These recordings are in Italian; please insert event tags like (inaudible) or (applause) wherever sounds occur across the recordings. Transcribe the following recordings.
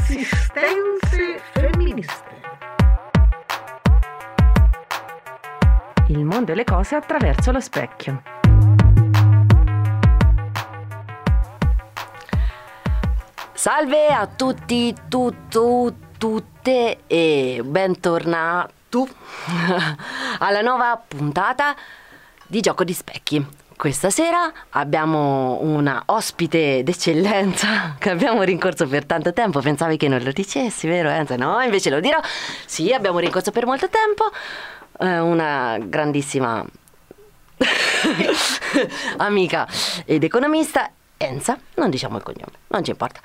Insistenze femministe. Il mondo e le cose attraverso lo specchio. Salve a tutti, tutto, tutte e bentornato (laughs) alla nuova puntata di Gioco di Specchi. Questa sera abbiamo una ospite d'eccellenza (laughs) che abbiamo rincorso per tanto tempo. Pensavi che non lo dicessi, vero Enza? No, invece lo dirò. Sì, abbiamo rincorso per molto tempo. Eh, una grandissima (laughs) amica ed economista Enza, non diciamo il cognome, non ci importa.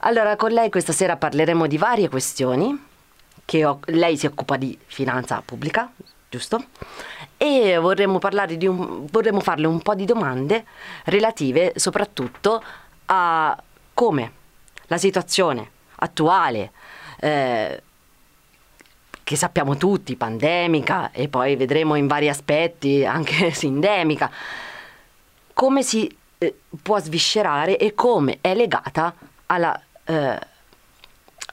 Allora, con lei questa sera parleremo di varie questioni, che ho, lei si occupa di finanza pubblica, giusto? E vorremmo, un, vorremmo farle un po' di domande relative soprattutto a come la situazione attuale, eh, che sappiamo tutti, pandemica e poi vedremo in vari aspetti anche (laughs) sindemica, come si eh, può sviscerare e come è legata alla, eh,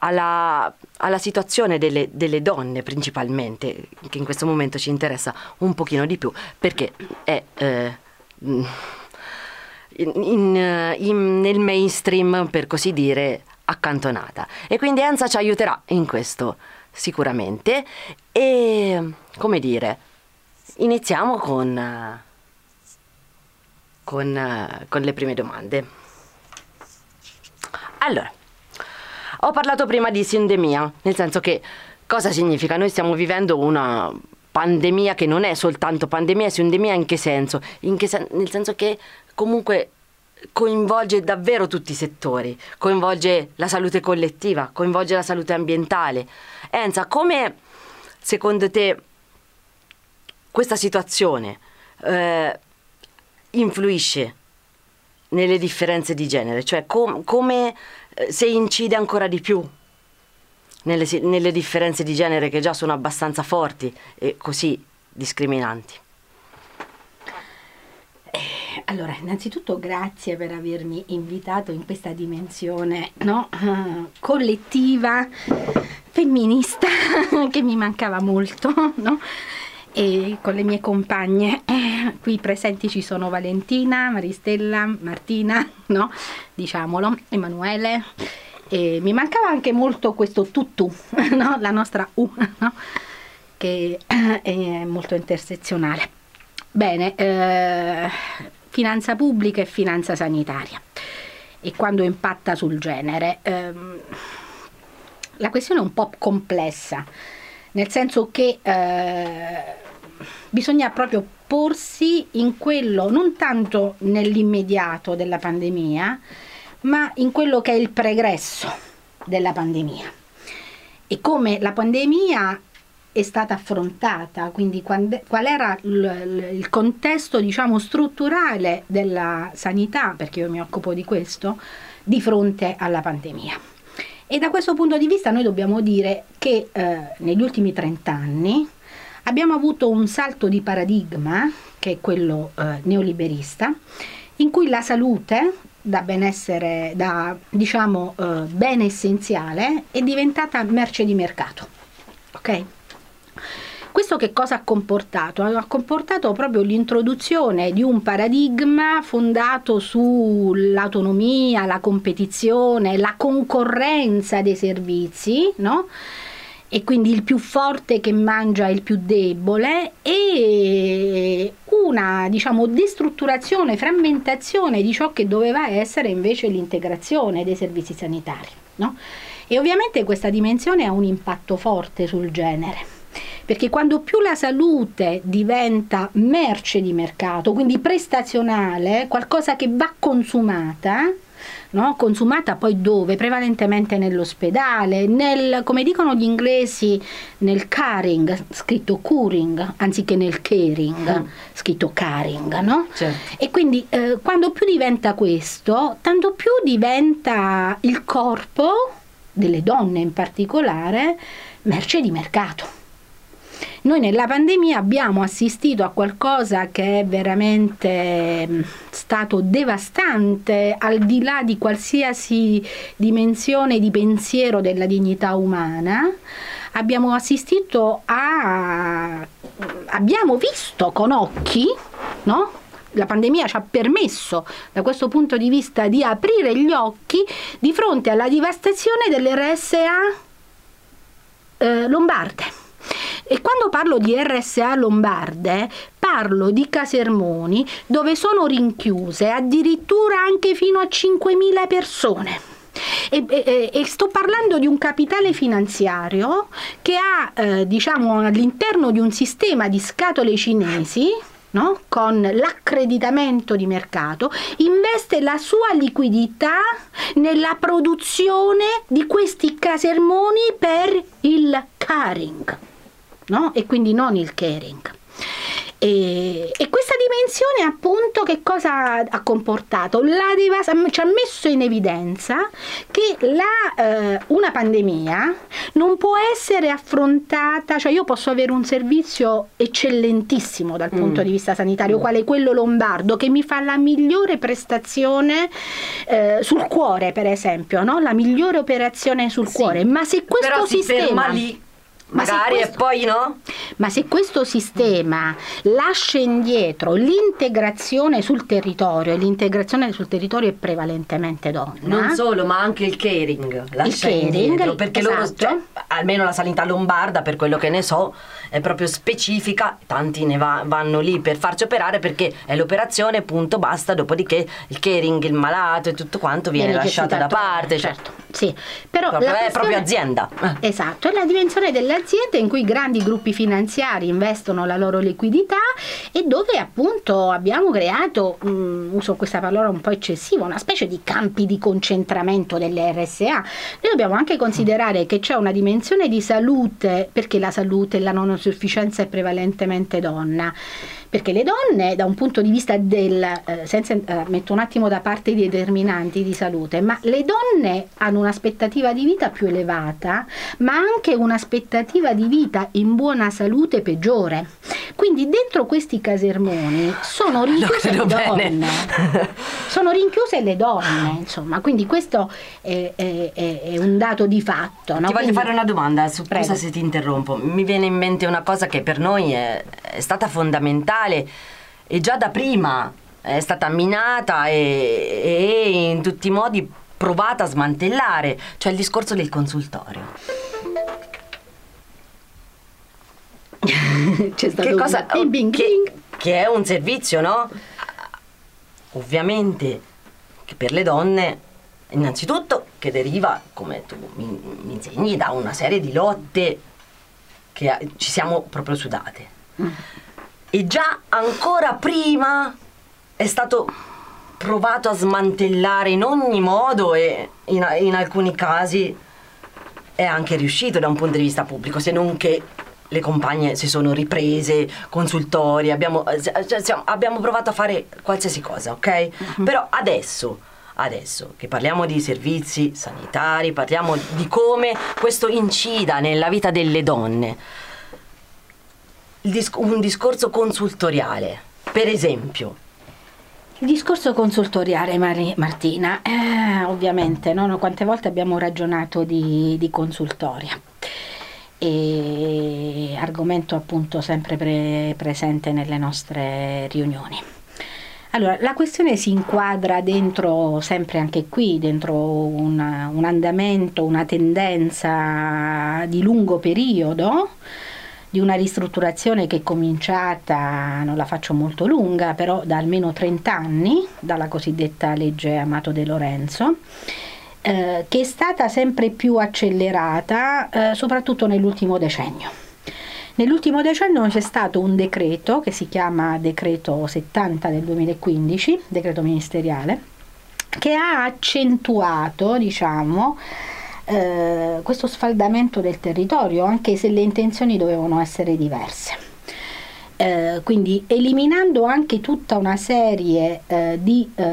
alla, alla situazione delle, delle, donne principalmente, che in questo momento ci interessa un pochino di più, perché è eh, in, in, in, nel mainstream, per così dire, accantonata. E quindi Enza ci aiuterà in questo sicuramente. E come dire, iniziamo con con, con le prime domande. Allora, ho parlato prima di sindemia, nel senso che cosa significa? Noi stiamo vivendo una pandemia che non è soltanto pandemia, sindemia in che senso? In che sen- nel senso che comunque coinvolge davvero tutti i settori, coinvolge la salute collettiva, coinvolge la salute ambientale. Enza, come secondo te questa situazione eh, influisce nelle differenze di genere, cioè com- come se incide ancora di più nelle, nelle differenze di genere che già sono abbastanza forti e così discriminanti. Eh, allora, innanzitutto grazie per avermi invitato in questa dimensione no? uh, collettiva, femminista, (laughs) che mi mancava molto. No? e con le mie compagne. Eh, qui presenti ci sono Valentina, Maristella, Martina, (laughs) no? diciamolo, Emanuele. E mi mancava anche molto questo tutù, (laughs) no? la nostra U, no? che (clears throat) è molto intersezionale. Bene, eh, finanza pubblica e finanza sanitaria e quando impatta sul genere. Ehm, la questione è un po' complessa, nel senso che eh, bisogna proprio porsi in quello, non tanto nell'immediato della pandemia, ma in quello che è il pregresso della pandemia. E come la pandemia è stata affrontata, quindi qual era il contesto diciamo, strutturale della sanità, perché io mi occupo di questo, di fronte alla pandemia. E da questo punto di vista noi dobbiamo dire che eh, negli ultimi 30 anni abbiamo avuto un salto di paradigma, che è quello eh, neoliberista, in cui la salute da benessere, da diciamo eh, bene essenziale, è diventata merce di mercato. Ok? Questo che cosa ha comportato? Ha comportato proprio l'introduzione di un paradigma fondato sull'autonomia, la competizione, la concorrenza dei servizi, no? E quindi il più forte che mangia il più debole e una diciamo destrutturazione, frammentazione di ciò che doveva essere invece l'integrazione dei servizi sanitari. No? E ovviamente questa dimensione ha un impatto forte sul genere perché quando più la salute diventa merce di mercato, quindi prestazionale, qualcosa che va consumata, no? consumata poi dove? Prevalentemente nell'ospedale, nel, come dicono gli inglesi, nel caring, scritto curing, anziché nel caring, mm. scritto caring, no? Certo. E quindi eh, quando più diventa questo, tanto più diventa il corpo delle donne in particolare merce di mercato. Noi nella pandemia abbiamo assistito a qualcosa che è veramente mm, stato devastante al di là di qualsiasi dimensione di pensiero della dignità umana. Abbiamo assistito a abbiamo visto con occhi, no? la pandemia ci ha permesso da questo punto di vista di aprire gli occhi di fronte alla devastazione delle RSA eh, lombarde. E quando parlo di RSA lombarde, parlo di casermoni dove sono rinchiuse addirittura anche fino a 5.000 persone. E, e, e, sto parlando di un capitale finanziario che ha, eh, diciamo, all'interno di un sistema di scatole cinesi, no? con l'accreditamento di mercato, investe la sua liquidità nella produzione di questi casermoni per il caring no? e quindi non il caring. E, e, questa dimensione appunto che cosa ha comportato? La devas- ci ha messo in evidenza che la, eh, una pandemia non può essere affrontata, cioè io posso avere un servizio eccellentissimo dal punto mm. di vista sanitario, mm. quale quello lombardo, che mi fa la migliore prestazione eh, sul cuore per esempio, no? la migliore operazione sul sì. cuore, ma se questo Però sistema... lì magari questo, e poi no? Ma se questo sistema lascia indietro l'integrazione sul territorio, e l'integrazione sul territorio è prevalentemente donna. Non solo, ma anche il caring. Il caring, indietro, perché esatto. loro, cioè, almeno la sanità lombarda, per quello che ne so, è proprio specifica, tanti ne va, vanno lì per farci operare perché è l'operazione, punto, basta, dopodiché il caring, il malato e tutto quanto viene, viene lasciato da parte. Cioè certo, cioè, sì. Però proprio, è proprio azienda. Esatto, è la dimensione dell'azienda in cui grandi gruppi finanziari investono la loro liquidità e dove appunto abbiamo creato, um, uso questa parola un po' eccessiva, una specie di campi di concentramento delle RSA. Noi dobbiamo anche considerare che c'è una dimensione di salute, perché la salute e la non sufficienza è prevalentemente donna perché le donne da un punto di vista del, eh, senza, eh, metto un attimo da parte i determinanti di salute, ma le donne hanno un'aspettativa di vita più elevata, ma anche un'aspettativa di vita in buona salute peggiore. Quindi dentro questi casermoni sono rinchiuse le donne, sono rinchiuse le donne, insomma, quindi questo è, è, è un dato di fatto. No? Ti voglio fare una domanda, scusa se ti interrompo, mi viene in mente una cosa che per noi è, è stata fondamentale e già da prima è stata minata e, e in tutti i modi provata a smantellare, cioè il discorso del consultorio. (laughs) C'è stato che cosa, un bing, che, che è un servizio, no? Ovviamente che per le donne innanzitutto che deriva, come tu mi, mi, insegni, da una serie di lotte che ci siamo proprio sudate. Mm e già ancora prima è stato provato a smantellare in ogni modo e in, in alcuni casi è anche riuscito da un punto di vista pubblico, se non che le compagne si sono riprese, consultori, abbiamo, cioè, abbiamo provato a fare qualsiasi cosa, ok? Uh-huh. Però adesso, adesso che parliamo di servizi sanitari, parliamo di come questo incida nella vita delle donne, un discorso consultoriale, per esempio. Il discorso consultoriale, Mari, Martina, eh, ovviamente, no? quante volte abbiamo ragionato di, di consultoria e argomento appunto sempre pre- presente nelle nostre riunioni. Allora, la questione si inquadra dentro, sempre anche qui, dentro una, un andamento, una tendenza di lungo periodo di una ristrutturazione che è cominciata, non la faccio molto lunga, però da almeno 30 anni, dalla cosiddetta legge Amato De Lorenzo, eh, che è stata sempre più accelerata, eh, soprattutto nell'ultimo decennio. Nell'ultimo decennio c'è stato un decreto che si chiama Decreto 70 del 2015, decreto ministeriale, che ha accentuato, diciamo, eh, questo sfaldamento del territorio, anche se le intenzioni dovevano essere diverse. Eh, quindi eliminando anche tutta una serie eh, di eh,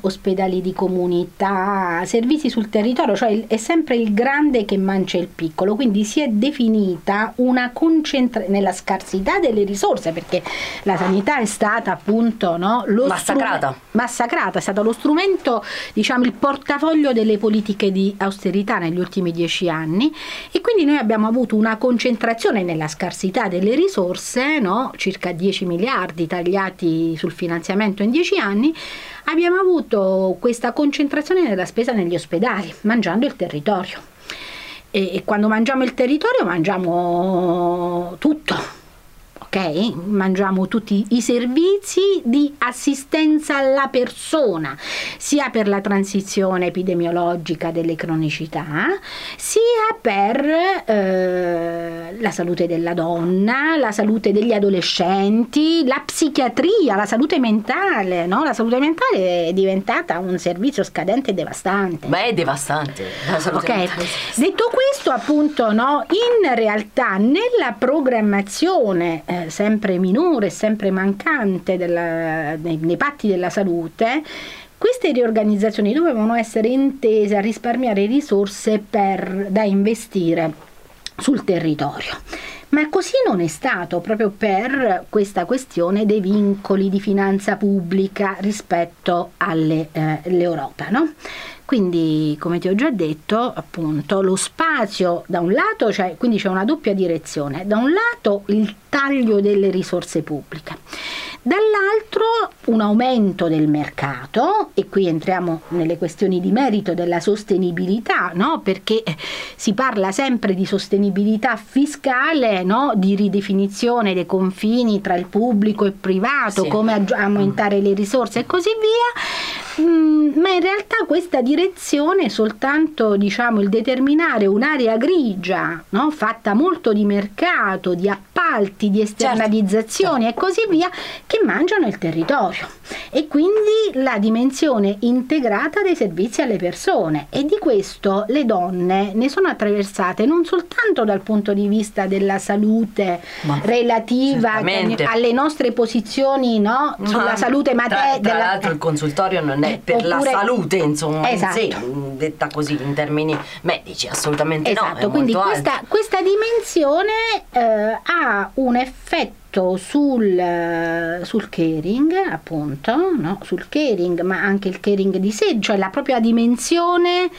ospedali di comunità, servizi sul territorio, cioè è sempre il grande che mangia il piccolo, quindi si è definita una concentrazione nella scarsità delle risorse, perché la sanità è stata appunto no, massacrata. massacrata, è stato lo strumento, diciamo il portafoglio delle politiche di austerità negli ultimi dieci anni e quindi noi abbiamo avuto una concentrazione nella scarsità delle risorse, no? Circa 10 miliardi tagliati sul finanziamento in 10 anni, abbiamo avuto questa concentrazione nella spesa negli ospedali, mangiando il territorio. E quando mangiamo il territorio mangiamo tutto, ok? Mangiamo tutti i servizi di assistenza alla persona, sia per la transizione epidemiologica delle cronicità, sia per eh, la salute della donna, la salute degli adolescenti, la psichiatria, la salute mentale, no? La salute mentale è diventata un servizio scadente e devastante. Beh, è devastante. Ok, detto questo, appunto, no, in realtà nella programmazione eh, sempre minore, sempre mancante della, nei, nei patti della salute, queste riorganizzazioni dovevano essere intese a risparmiare risorse per, da investire sul territorio. Ma così non è stato proprio per questa questione dei vincoli di finanza pubblica rispetto all'Europa. Eh, no? Quindi, come ti ho già detto, appunto, lo spazio da un lato, cioè, quindi c'è una doppia direzione, da un lato il taglio delle risorse pubbliche, dall'altro un aumento del mercato e qui entriamo nelle questioni di merito della sostenibilità, no? perché si parla sempre di sostenibilità fiscale, no? di ridefinizione dei confini tra il pubblico e il privato, sì. come aumentare le risorse e così via, mm, ma in realtà questa direzione è soltanto diciamo, il determinare un'area grigia no? fatta molto di mercato, di appalti, di esternalizzazioni certo. e così via che mangiano il territorio e quindi la dimensione integrata dei servizi alle persone e di questo le donne ne sono attraversate non soltanto dal punto di vista della salute Ma relativa alle nostre posizioni no? sulla salute materna. Tra, tra l'altro il consultorio non è per oppure, la salute, insomma, esatto. in sé, detta così in termini medici, assolutamente esatto, no. quindi questa, questa, dimensione eh, ha un effetto sul, sul, caring, appunto, no? sul caring, ma anche il caring di sé, cioè la propria dimensione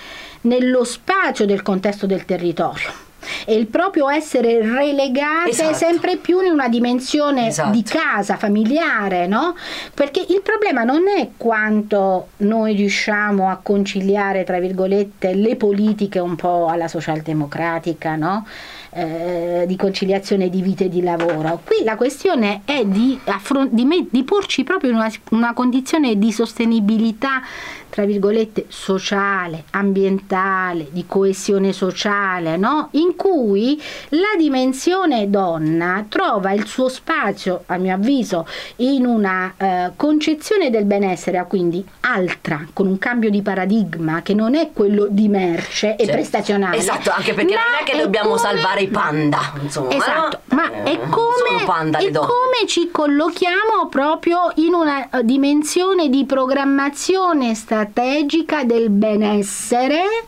nello spazio del contesto del territorio e il proprio essere relegate esatto. sempre più in una dimensione esatto. di casa familiare, no? Perché il problema non è quanto noi riusciamo a conciliare, tra virgolette, le politiche un po' alla socialdemocratica, no? Eh, di conciliazione di vita e di lavoro. Qui la questione è di, affron- di, me- di porci proprio in una, una condizione di sostenibilità tra virgolette sociale, ambientale, di coesione sociale, no? in cui la dimensione donna trova il suo spazio, a mio avviso, in una eh, concezione del benessere, quindi altra, con un cambio di paradigma che non è quello di merce e cioè, prestazionale. Esatto, anche perché non è che dobbiamo come... salvare i panda, insomma. Esatto, no? ma è eh, come, panda, è come ci collochiamo proprio in una eh, dimensione di programmazione strategica del benessere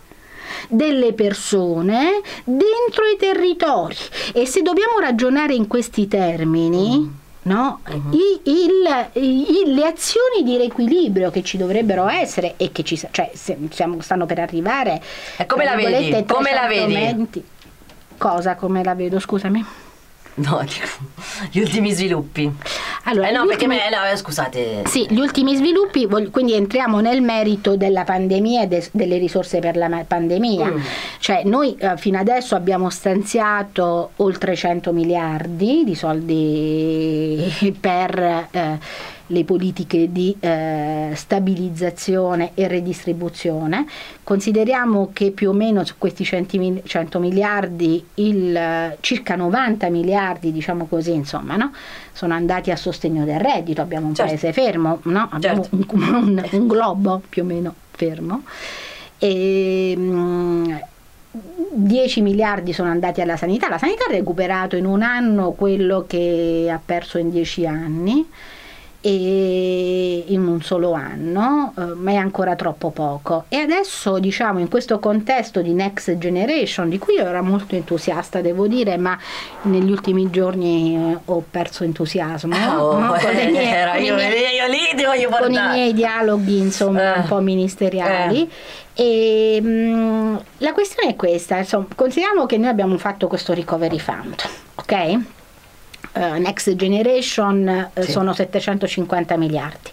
delle persone dentro i territori e se dobbiamo ragionare in questi termini mm. No? Uh-huh. I, il, i, le azioni di riequilibrio che ci dovrebbero essere e che ci cioè, siamo, stanno per arrivare e come la vedi? Come la vedi? Cosa come la vedo scusami No, (laughs) gli ultimi sviluppi. Allora, eh no, perché me, no, scusate. Sì, gli ultimi sviluppi, quindi entriamo nel merito della pandemia e de, delle risorse per la pandemia. Mm. Cioè, noi eh, fino adesso abbiamo stanziato oltre 100 miliardi di soldi (laughs) per eh, le politiche di eh, stabilizzazione e redistribuzione. Consideriamo che più o meno su questi 100 miliardi, il, circa 90 miliardi, diciamo così, insomma, no? sono andati a sostegno del reddito, abbiamo un certo. paese fermo, no? abbiamo certo. un, un, un, globo più o meno fermo. E, mh, 10 miliardi sono andati alla sanità, la sanità ha recuperato in un anno quello che ha perso in 10 anni e in un solo anno, eh, ma è ancora troppo poco. E adesso, diciamo, in questo contesto di Next Generation, di cui io ero molto entusiasta, devo dire, ma negli ultimi giorni eh, ho perso entusiasmo Oh, no? con, eh, (laughs) mie- con io, miei- con i miei dialoghi, insomma, Eh. un po' ministeriali. E, mh, la questione è questa, insomma, consideriamo che noi abbiamo fatto questo recovery fund, ok? Eh, Next Generation eh, Sì. sono 750 miliardi.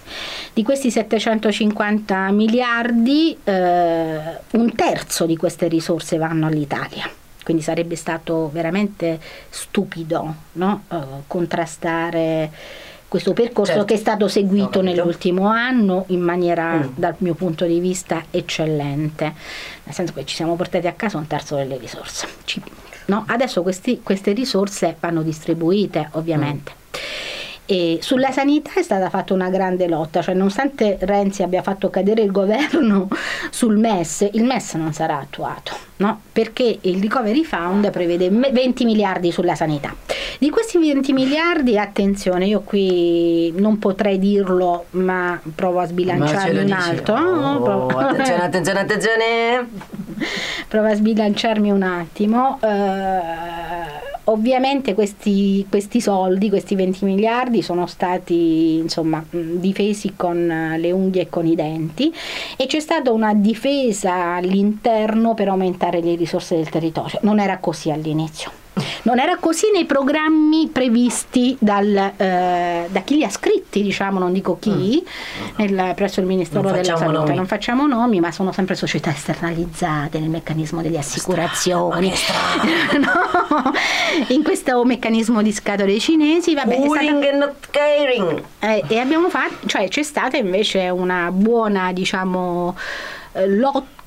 Di questi 750 miliardi, eh, un terzo di queste risorse vanno all'Italia. Quindi sarebbe stato veramente stupido no? Eh, contrastare questo percorso Certo. che è stato seguito capito. nell'ultimo anno in maniera, Mm. dal mio punto di vista, eccellente. Nel senso che ci siamo portati a casa un terzo delle risorse. Ci- no? Adesso questi- queste risorse vanno distribuite, ovviamente. E sulla sanità è stata fatta una grande lotta, cioè nonostante Renzi abbia fatto cadere il governo (laughs) sul MES, il MES non sarà attuato, no? perché il Recovery Fund prevede me- 20 miliardi sulla sanità. Di questi 20 miliardi, attenzione, io qui non potrei dirlo, ma provo a Ma ce sbilanciarmi lo un dici? altro. Oh, provo- attenzione, attenzione, attenzione. (laughs) (laughs) Prova a sbilanciarmi un attimo. eh, ovviamente questi, questi soldi, questi 20 miliardi, sono stati insomma, difesi con eh, le unghie e con i denti e c'è stata una difesa all'interno per aumentare le risorse del territorio. Non era così all'inizio. Non era così nei programmi previsti dal, eh, da chi li ha scritti, diciamo, non dico chi, nel- presso il Ministero della Salute. nomi. Non facciamo nomi, ma sono sempre società esternalizzate nel meccanismo delle assicurazioni. (laughs) No, in questo meccanismo di scatole cinesi, vabbè, è stata- and not caring. eh, e abbiamo fatto, cioè c'è stata invece una buona, diciamo, eh,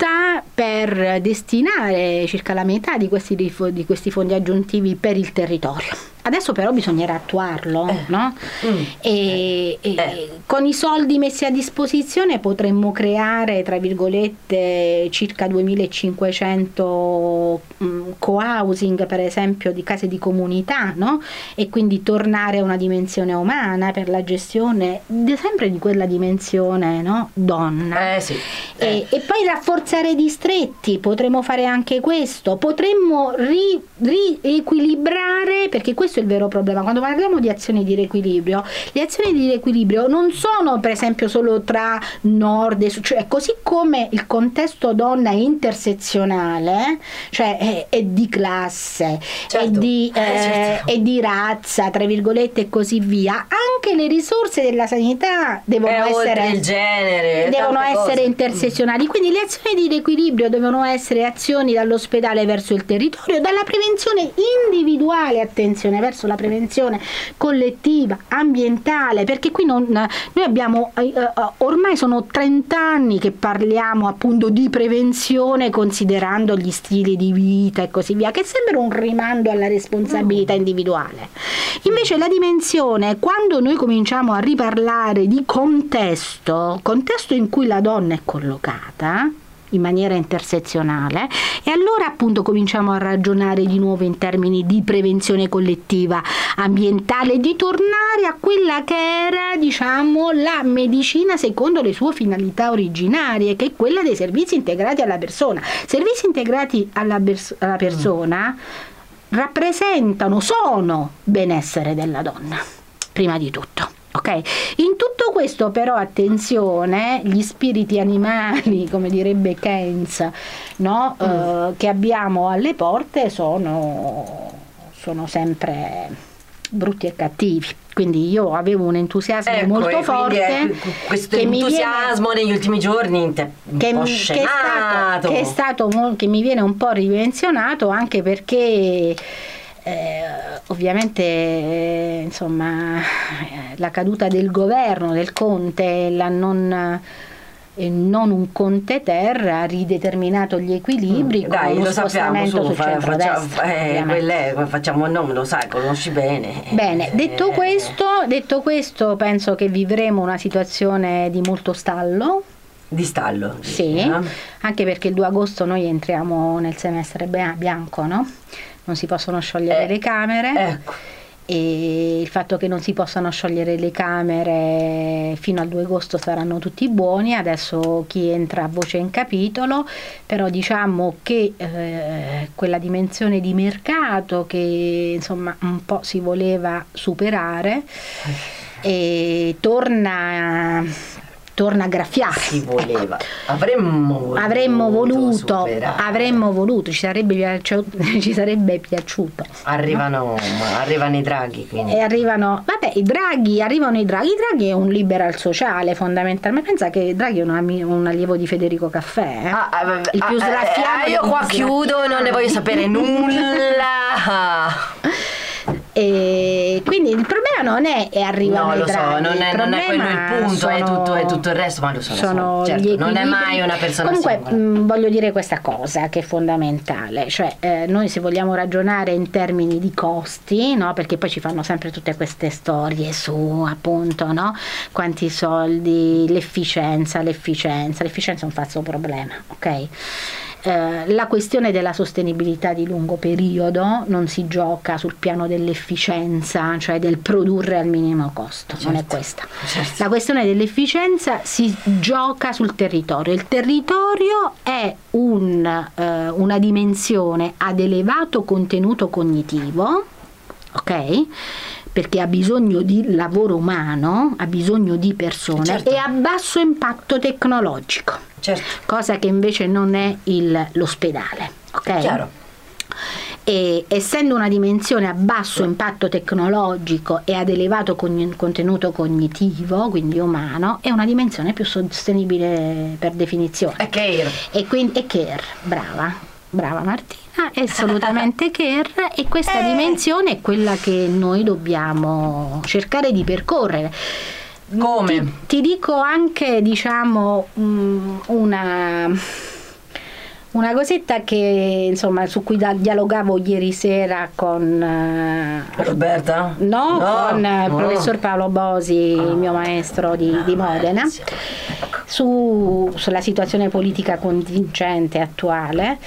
lotta per destinare circa la metà di questi, di questi fondi aggiuntivi per il territorio. Adesso però bisognerà attuarlo, no? Mm. E, e Eh. con i soldi messi a disposizione potremmo creare, tra virgolette, circa 2500 mm, co-housing, per esempio, di case di comunità, no? E quindi tornare a una dimensione umana per la gestione di- sempre di quella dimensione, no? Donna. Eh sì. E, e poi rafforzare i distretti, potremmo fare anche questo, potremmo ri- riequilibrare, perché questo è il vero problema, quando parliamo di azioni di riequilibrio, le azioni di riequilibrio non sono per esempio solo tra nord e sud, cioè così come il contesto donna è intersezionale, cioè è, è di classe, è, Certo. di, Eh, eh, certo. è di razza, tra virgolette e così via, anche le risorse della sanità devono È oltre essere il genere. devono essere cose. intersezionali, quindi le azioni di riequilibrio devono essere azioni dall'ospedale verso il territorio, dalla prevenzione individuale, attenzione, verso la prevenzione collettiva, ambientale, perché qui non, noi abbiamo, eh, eh, ormai sono 30 anni che parliamo appunto di prevenzione considerando gli stili di vita e così via, che sembra un rimando alla responsabilità individuale. Invece la dimensione, quando noi cominciamo a riparlare di contesto, contesto in cui la donna è collocata, in maniera intersezionale. E allora appunto cominciamo a ragionare di nuovo in termini di prevenzione collettiva ambientale di tornare a quella che era diciamo la medicina secondo le sue finalità originarie che è quella dei servizi integrati alla persona. Servizi integrati alla, pers- alla persona rappresentano sono benessere della donna prima di tutto Ok, in tutto questo però attenzione, gli spiriti animali, (laughs) come direbbe Keynes, no? Eh, che abbiamo alle porte sono, sono sempre brutti e cattivi. Quindi io avevo un entusiasmo Ecco, molto forte. questo mi viene- entusiasmo negli ultimi giorni che, po' che è stato, che è stato che mi viene un po' ridimensionato anche perché eh, ovviamente eh, insomma eh, la caduta del governo del Conte la non e non un Conte Terra ha rideterminato gli equilibri Mm, Dai, lo sappiamo, su, sul fa- facciamo, eh, quelle, facciamo il nome, lo sai, conosci bene. Bene, Eh, detto questo, detto questo, penso che vivremo una situazione di molto stallo, Di stallo. Sì, eh? anche perché il 2 agosto noi entriamo nel semestre bia- bianco, no? Non si possono sciogliere Eh, le Camere. Ecco. e il fatto che non si possano sciogliere le Camere fino al 2 agosto saranno tutti buoni, adesso chi entra a voce in capitolo, però diciamo che eh, quella dimensione di mercato che insomma un po' si voleva superare e torna, torna a graffiare. Si voleva. Avremmo voluto. Avremmo voluto, avremmo voluto, ci sarebbe, (laughs) ci sarebbe piaciuto. Arrivano, arrivano i draghi, quindi. E arrivano, vabbè, i draghi, arrivano i draghi. I draghi è un liberal sociale fondamentalmente. Pensa che Draghi è un, un allievo di Federico Caffè. eh? Ah, ah, il più ah, eh, io dei qua più chiudo, non ne voglio sapere (laughs) nulla. E quindi il problema non è e arrivano No, i lo so, non è, non è quello il problema punto, è sono- tutto, è tutto il resto, ma lo so, lo so, sono certo, non è mai una persona Comunque mh, voglio dire questa cosa che è fondamentale, cioè eh, noi se vogliamo ragionare in termini di costi, no? perché poi ci fanno sempre tutte queste storie su appunto no? quanti soldi, l'efficienza, l'efficienza, l'efficienza è un falso problema, ok? Eh, la questione della sostenibilità di lungo periodo non si gioca sul piano dell'efficienza, cioè del produrre al minimo costo, non è Certo, questa. certo. La questione dell'efficienza si gioca sul territorio. Il territorio è un, eh, una dimensione ad elevato contenuto cognitivo, ok? Perché ha bisogno di lavoro umano, ha bisogno di persone Certo. e a basso impatto tecnologico Certo, cosa che invece non è il- l'ospedale. ok? chiaro. E essendo una dimensione a basso impatto tecnologico e ad elevato cogn- contenuto cognitivo, quindi umano, è una dimensione più sostenibile per definizione. È care. E quindi è care, brava, brava Martina, è assolutamente (laughs) care e questa Eh. dimensione è quella che noi dobbiamo cercare di percorrere. Come? Ti, ti dico anche, diciamo, mm, una, una cosetta che, insomma, su cui da- dialogavo ieri sera con... eh, Roberta? No, con eh, il no. professor Paolo Bosi, il mio maestro di, di Modena, Sì. su- sulla situazione politica contingente attuale.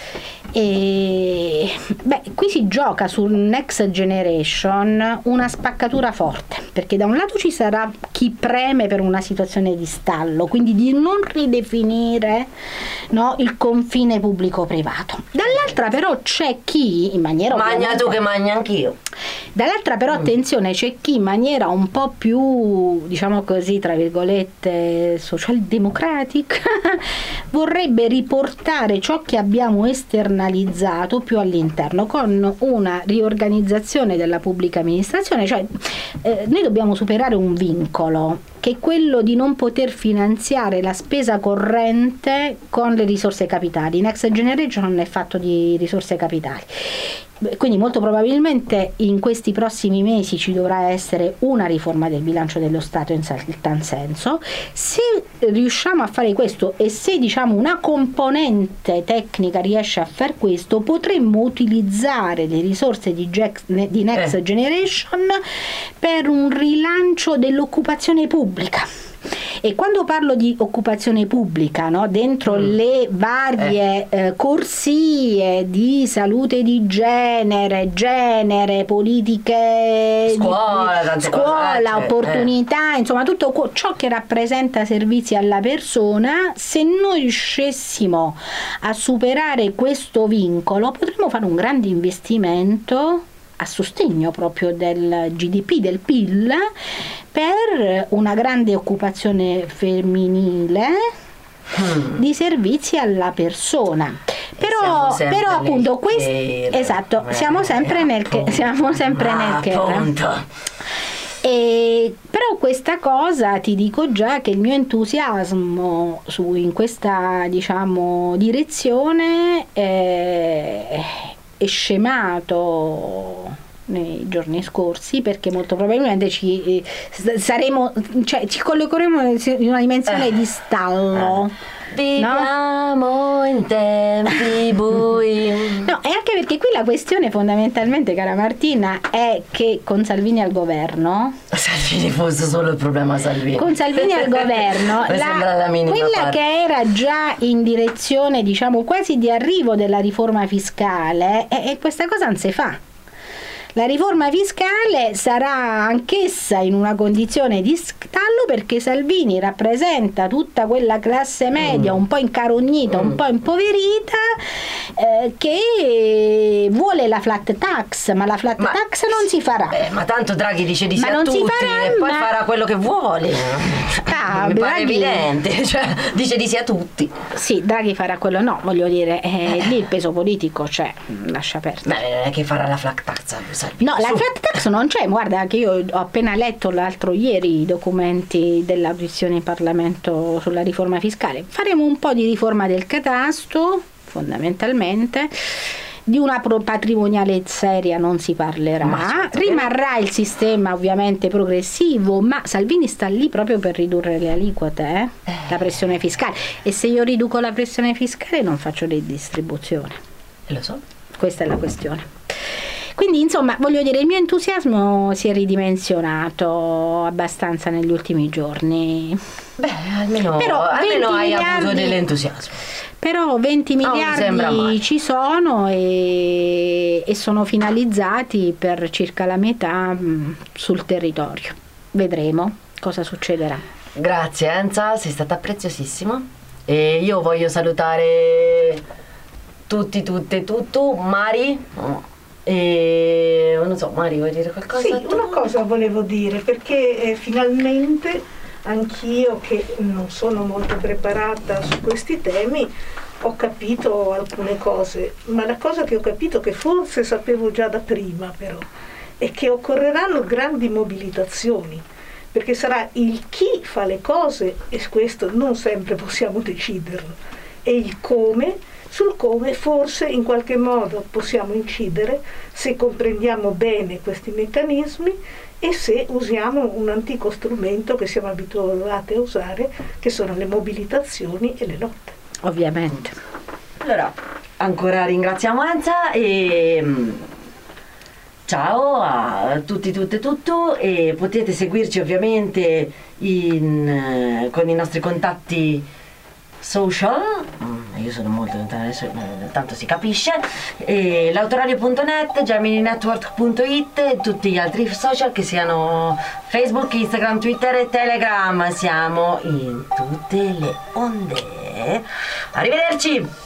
E beh, qui si gioca sul Next Generation una spaccatura forte, perché da un lato ci sarà chi preme per una situazione di stallo, quindi di non ridefinire no, il confine pubblico-privato. Dall'altra però c'è chi, in maniera Magna tu che magna anch'io. Dall'altra però attenzione, c'è chi in maniera un po' più, diciamo così, tra virgolette, socialdemocratica, (laughs) vorrebbe riportare ciò che abbiamo esternalizzato più all'interno con una riorganizzazione della pubblica amministrazione, cioè eh, noi dobbiamo superare un vincolo che è quello di non poter finanziare la spesa corrente con le risorse capitali. Next Generation è fatto di risorse capitali. Quindi molto probabilmente in questi prossimi mesi ci dovrà essere una riforma del bilancio dello Stato in tal senso. Se riusciamo a fare questo e se diciamo una componente tecnica riesce a far questo, potremmo utilizzare le risorse di Next Eh. Generation per un rilancio dell'occupazione pubblica. E quando parlo di occupazione pubblica, no, dentro Mm. le varie eh, corsie di salute di genere, genere, politiche, di- Scuola, cose, scuola, eh, opportunità, insomma tutto ciò che rappresenta servizi alla persona, se noi riuscissimo a superare questo vincolo potremmo fare un grande investimento a sostegno proprio del GDP, del PIL, per una grande occupazione femminile Mm. di servizi alla persona. Però, però appunto questo esatto, siamo sempre nel che- appunto. siamo sempre nel Ah, appunto. E, però questa cosa ti dico già che il mio entusiasmo su, in questa diciamo, direzione è, è scemato nei giorni scorsi perché molto probabilmente ci eh, saremo cioè ci collocheremo in una dimensione Eh. di stallo Viviamo in tempi bui. (laughs) No, e anche perché qui la questione fondamentalmente, cara Martina, è che con Salvini al governo... (laughs) Salvini fosse solo il problema Salvini. Con Salvini al governo, (laughs) la, la quella parte. che era già in direzione, diciamo, quasi di arrivo della riforma fiscale, e, e questa cosa non si fa. La riforma fiscale sarà anch'essa in una condizione di stallo perché Salvini rappresenta tutta quella classe media Mm. un po' incarognita, un po' impoverita eh, che vuole la flat tax, ma la flat Ma- tax non si farà. Eh, ma tanto Draghi dice di sì Ma a tutti farà, e poi ma- farà quello che vuole. Ah, (laughs) Mi pare Draghi- evidente, (laughs) cioè dice di sì a tutti. Sì, Draghi farà quello, no, voglio dire, eh, lì il peso politico c'è, lascia aperto. Beh, non è che farà la flat tax No, la flat tax non c'è, guarda che io ho appena letto l'altro ieri i documenti dell'audizione in Parlamento sulla riforma fiscale. Faremo un po' di riforma del catasto, fondamentalmente. Di una patrimoniale seria non si parlerà, rimarrà il sistema ovviamente progressivo, ma Salvini sta lì proprio per ridurre le aliquote, eh? la pressione fiscale. E se io riduco la pressione fiscale non faccio redistribuzione. Lo so. Questa è la questione. Quindi, insomma, voglio dire, il mio entusiasmo si è ridimensionato abbastanza negli ultimi giorni. Beh, almeno, Però almeno 20 hai avuto miliardi- dell'entusiasmo. Però 20 Non mi sembra miliardi ci sono e, e sono finalizzati per circa la metà mh, sul territorio. Vedremo cosa succederà. Grazie Enza, sei stata preziosissima. E io voglio salutare tutti, tutte, tutto. Mari. E non so, Mari, vuoi dire qualcosa? Sì, una cosa volevo dire, perché eh, finalmente anch'io che non sono molto preparata su questi temi ho capito alcune cose, ma la cosa che ho capito che forse sapevo già da prima però è che occorreranno grandi mobilitazioni, perché sarà il chi fa le cose e questo non sempre possiamo deciderlo, e il come sul come forse in qualche modo possiamo incidere se comprendiamo bene questi meccanismi e se usiamo un antico strumento che siamo abituati a usare, che sono le mobilitazioni e le lotte. Ovviamente. Allora, ancora ringraziamo Enza e mm, ciao a tutti, tutte, tutto e potete seguirci ovviamente in, eh, con i nostri contatti social, Mm, io sono molto lontana adesso, tanto si capisce, l'autoradio.net, gemininetwork.it e tutti gli altri social che siano Facebook, Instagram, Twitter e Telegram, siamo in tutte le onde. Arrivederci!